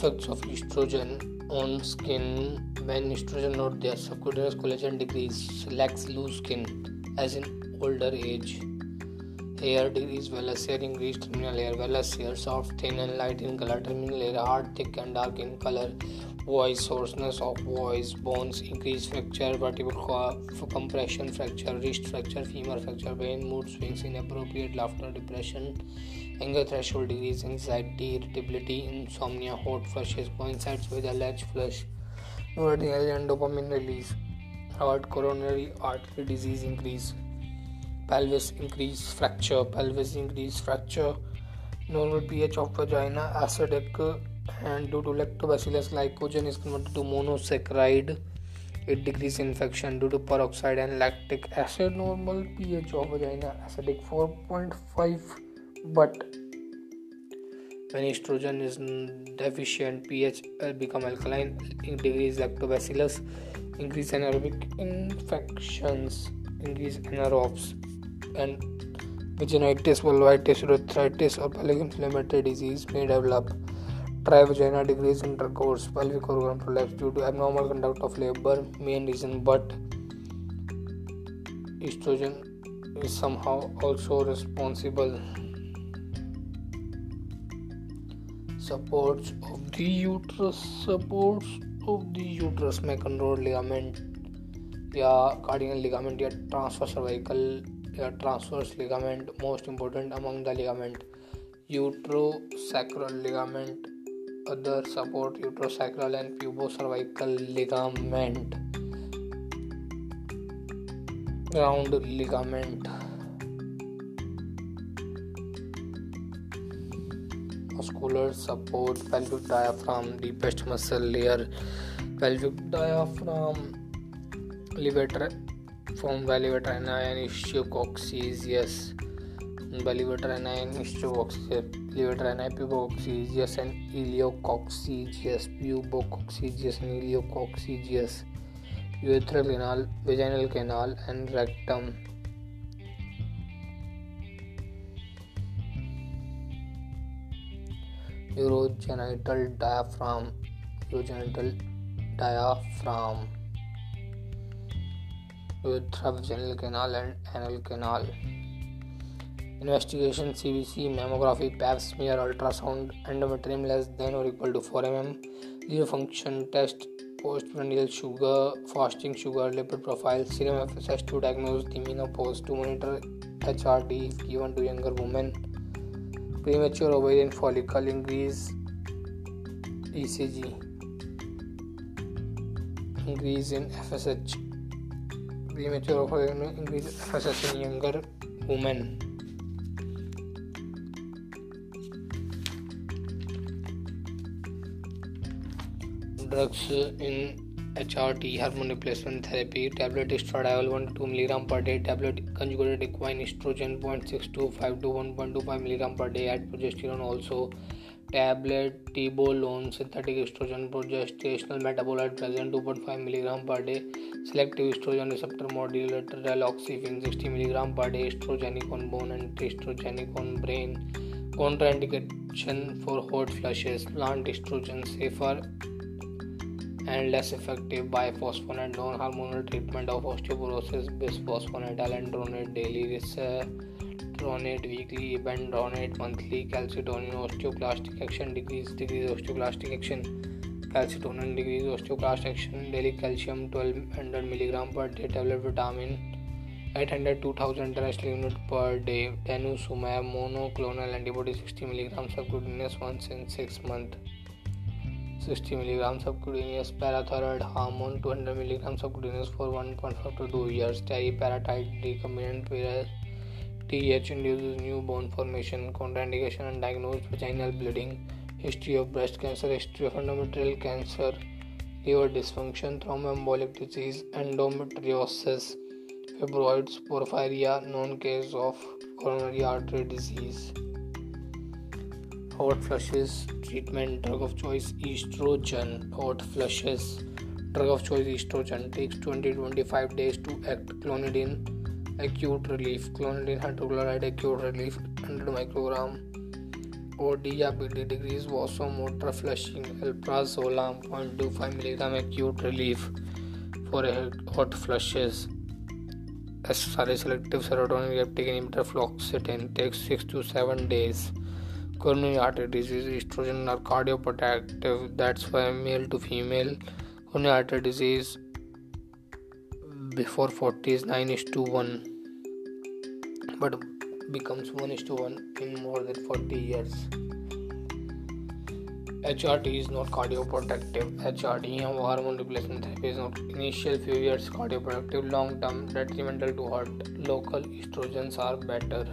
effects of estrogen on skin when estrogen not there subcutaneous collagen decrease lacks loose skin as in older age hair decrease vellus hair increase terminal hair vellus hair soft thin and light in color terminal hair hard thick and dark in color voice hoarseness of voice bones increase fracture vertebral compression fracture wrist fracture femur fracture brain mood swings inappropriate laughter depression anger threshold decrease anxiety irritability insomnia hot flushes coincides with alleged flush noradrenaline and dopamine release heart coronary artery disease increase pelvis increase fracture pelvis increase fracture normal ph of vagina acidic and due to lactobacillus glycogen is converted to monosaccharide it decreases infection due to peroxide and lactic acid normal ph of vagina acidic 4.5 but when estrogen is deficient ph become alkaline decrease lactobacillus increase anaerobic infections increase anaerobes and vaginitis vulvitis urethritis or pelvic inflammatory disease may develop Trivagina decreased intercourse, pelvic organ prolapse due to abnormal conduct of labor, main reason, but estrogen is somehow also responsible. Supports of the uterus, supports of the uterus में control ligament या cardinal ligament या transfer cervical या transverse ligament most important among the ligament uterosacral ligament other support uterosacral and pubocervical ligament round ligament muscular support pelvic diaphragm deepest muscle layer pelvic diaphragm levator form levator ani issue yes बलीवेट रहना है निस्ट्रोवॉक्स लीवेट रहना है pubococcygeus and iliococcygeus pubococcygeus and iliococcygeus urethral canal vaginal canal and rectum urogenital diaphragm urogenital diaphragm urethra vaginal canal and anal canal Investigation CBC, mammography, pap smear, ultrasound, endometrium less than or equal to 4 mm, liver function test, postprandial sugar, fasting sugar, lipid profile, serum FSH to diagnose the menopause, to monitor HRT is given to younger women, premature ovarian follicle increase, ECG, increase in FSH, premature ovarian increase FSH in younger women. Drugs in HRT, hormone replacement therapy, tablet estradiol 1-2 mg per day, tablet conjugated equine estrogen 0.625 to 1.25 mg per day, add progesterone also, tablet tibolone synthetic estrogen, progestational metabolite present 2.5 mg per day, selective estrogen receptor modulator raloxifene 60 mg per day, estrogenic on bone and estrogenic on brain, contraindication for hot flushes, plant estrogen safer and less effective by phosphonate Non-hormonal treatment of osteoporosis Bisphosphonate alendronate daily, reseronate weekly, abandronate monthly, calcitonin osteoclastic action decrease, decrease osteoclastic action, calcitonin decrease osteoclast action, daily calcium 1200 mg per day tablet vitamin 800 2000 terrestrial unit per day. Denosumab monoclonal antibody 60 mg subcutaneous once in 6 months. 60 milligram subcutaneous parathyroid hormone 200 milligram subcutaneous for 1.5 to 2 years teriparatide recombinant virus TH induces newborn formation contraindication and diagnosed vaginal bleeding history of breast cancer history of endometrial cancer liver dysfunction thromboembolic disease endometriosis fibroids porphyria known case of coronary artery disease Hot flushes treatment drug of choice estrogen. Hot flushes drug of choice estrogen takes 20-25 days to act. Clonidine acute relief. Clonidine hydrochloride acute relief 100 microgram. Or या BD degrees vasomotor flushing. Alprazolam 0.25 milligram acute relief for hot flushes. SSRI selective serotonin reuptake inhibitor fluoxetine takes 6 to 7 days coronary artery disease, estrogen are cardioprotective. That's why male to female coronary artery disease before 40 is 9 is to 1, but becomes 1 is to 1 in more than 40 years. HRT is not cardioprotective. HRT hormone replacement therapy is not initial few years cardioprotective, long term detrimental to heart. Local estrogens are better.